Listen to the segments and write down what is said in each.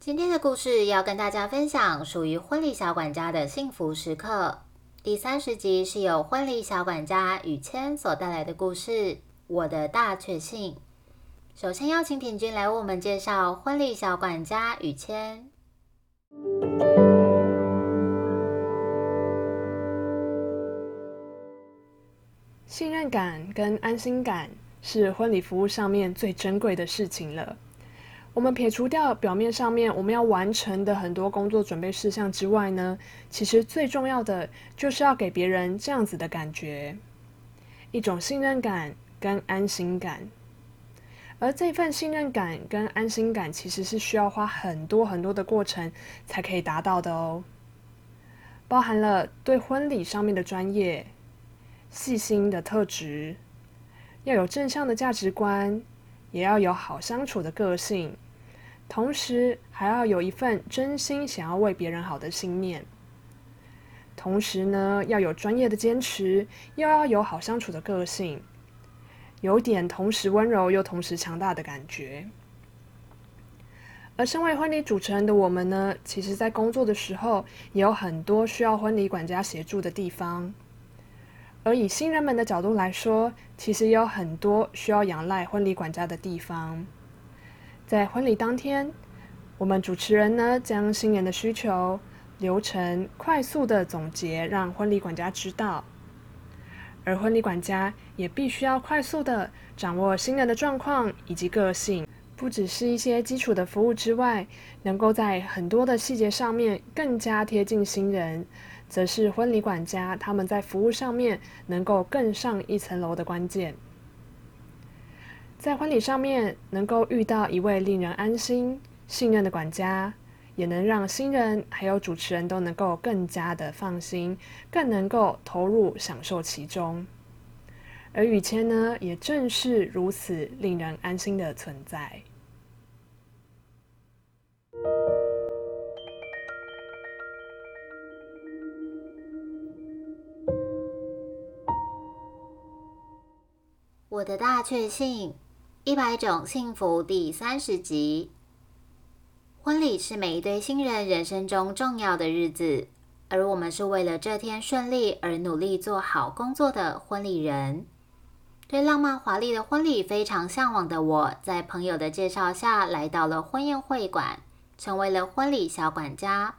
今天的故事要跟大家分享属于婚礼小管家的幸福时刻。第三十集是由婚礼小管家雨谦所带来的故事《我的大确幸》。首先邀请品君来为我们介绍婚礼小管家雨谦。信任感跟安心感是婚礼服务上面最珍贵的事情了。我们撇除掉表面上面我们要完成的很多工作准备事项之外呢，其实最重要的就是要给别人这样子的感觉，一种信任感跟安心感。而这份信任感跟安心感其实是需要花很多很多的过程才可以达到的哦，包含了对婚礼上面的专业、细心的特质，要有正向的价值观。也要有好相处的个性，同时还要有一份真心想要为别人好的信念。同时呢，要有专业的坚持，又要有好相处的个性，有点同时温柔又同时强大的感觉。而身为婚礼主持人的我们呢，其实在工作的时候也有很多需要婚礼管家协助的地方。而以新人们的角度来说，其实也有很多需要仰赖婚礼管家的地方。在婚礼当天，我们主持人呢将新人的需求流程快速的总结，让婚礼管家知道；而婚礼管家也必须要快速的掌握新人的状况以及个性，不只是一些基础的服务之外，能够在很多的细节上面更加贴近新人。则是婚礼管家他们在服务上面能够更上一层楼的关键。在婚礼上面能够遇到一位令人安心、信任的管家，也能让新人还有主持人都能够更加的放心，更能够投入享受其中。而雨谦呢，也正是如此令人安心的存在。我的大确幸，一百种幸福第三十集。婚礼是每一对新人人生中重要的日子，而我们是为了这天顺利而努力做好工作的婚礼人。对浪漫华丽的婚礼非常向往的我，在朋友的介绍下来到了婚宴会馆，成为了婚礼小管家。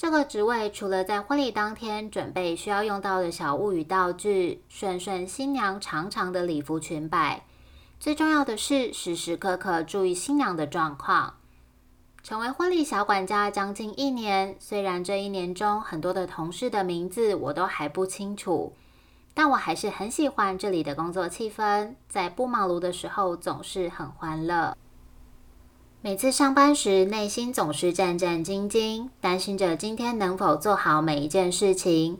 这个职位除了在婚礼当天准备需要用到的小物与道具，顺顺新娘长长的礼服裙摆，最重要的是时时刻刻注意新娘的状况。成为婚礼小管家将近一年，虽然这一年中很多的同事的名字我都还不清楚，但我还是很喜欢这里的工作气氛，在不忙碌的时候总是很欢乐。每次上班时，内心总是战战兢兢，担心着今天能否做好每一件事情。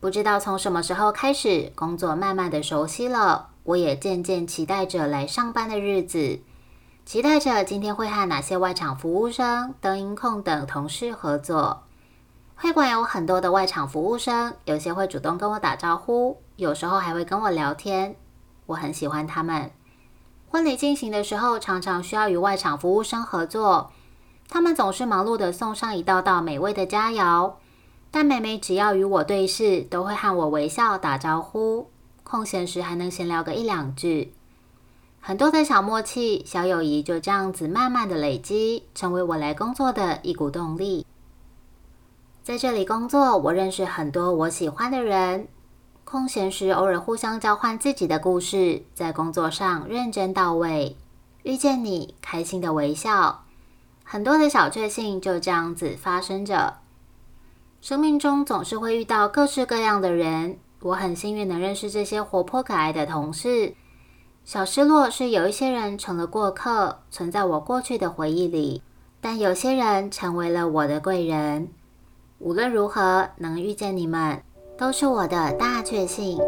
不知道从什么时候开始，工作慢慢的熟悉了，我也渐渐期待着来上班的日子，期待着今天会和哪些外场服务生、灯音控等同事合作。会馆有很多的外场服务生，有些会主动跟我打招呼，有时候还会跟我聊天，我很喜欢他们。婚礼进行的时候，常常需要与外场服务生合作。他们总是忙碌的送上一道道美味的佳肴，但每每只要与我对视，都会和我微笑打招呼。空闲时还能闲聊个一两句，很多的小默契、小友谊就这样子慢慢的累积，成为我来工作的一股动力。在这里工作，我认识很多我喜欢的人。空闲时，偶尔互相交换自己的故事，在工作上认真到位。遇见你，开心的微笑，很多的小确幸就这样子发生着。生命中总是会遇到各式各样的人，我很幸运能认识这些活泼可爱的同事。小失落是有一些人成了过客，存在我过去的回忆里，但有些人成为了我的贵人。无论如何，能遇见你们都是我的大确幸。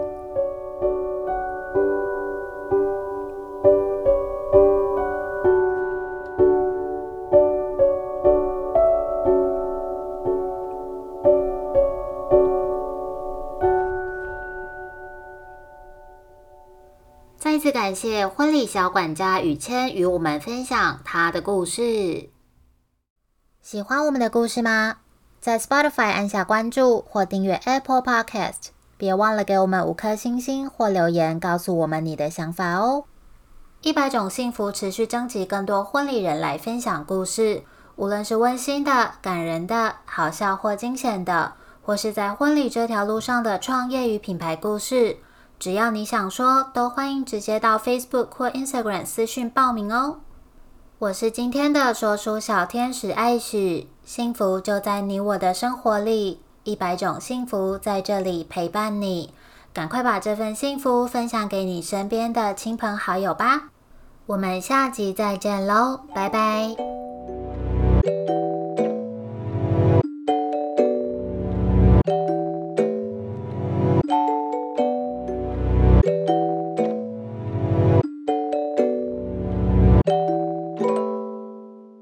再次感谢婚礼小管家雨谦与我们分享他的故事。喜欢我们的故事吗？在 Spotify 按下关注或订阅 Apple Podcast，别忘了给我们五颗星星或留言，告诉我们你的想法哦。一百种幸福持续征集更多婚礼人来分享故事，无论是温馨的、感人的、好笑或惊险的，或是在婚礼这条路上的创业与品牌故事，只要你想说，都欢迎直接到 Facebook 或 Instagram 私讯报名哦。我是今天的说书小天使艾许，幸福就在你我的生活里，一百种幸福在这里陪伴你，赶快把这份幸福分享给你身边的亲朋好友吧，我们下集再见喽，拜拜。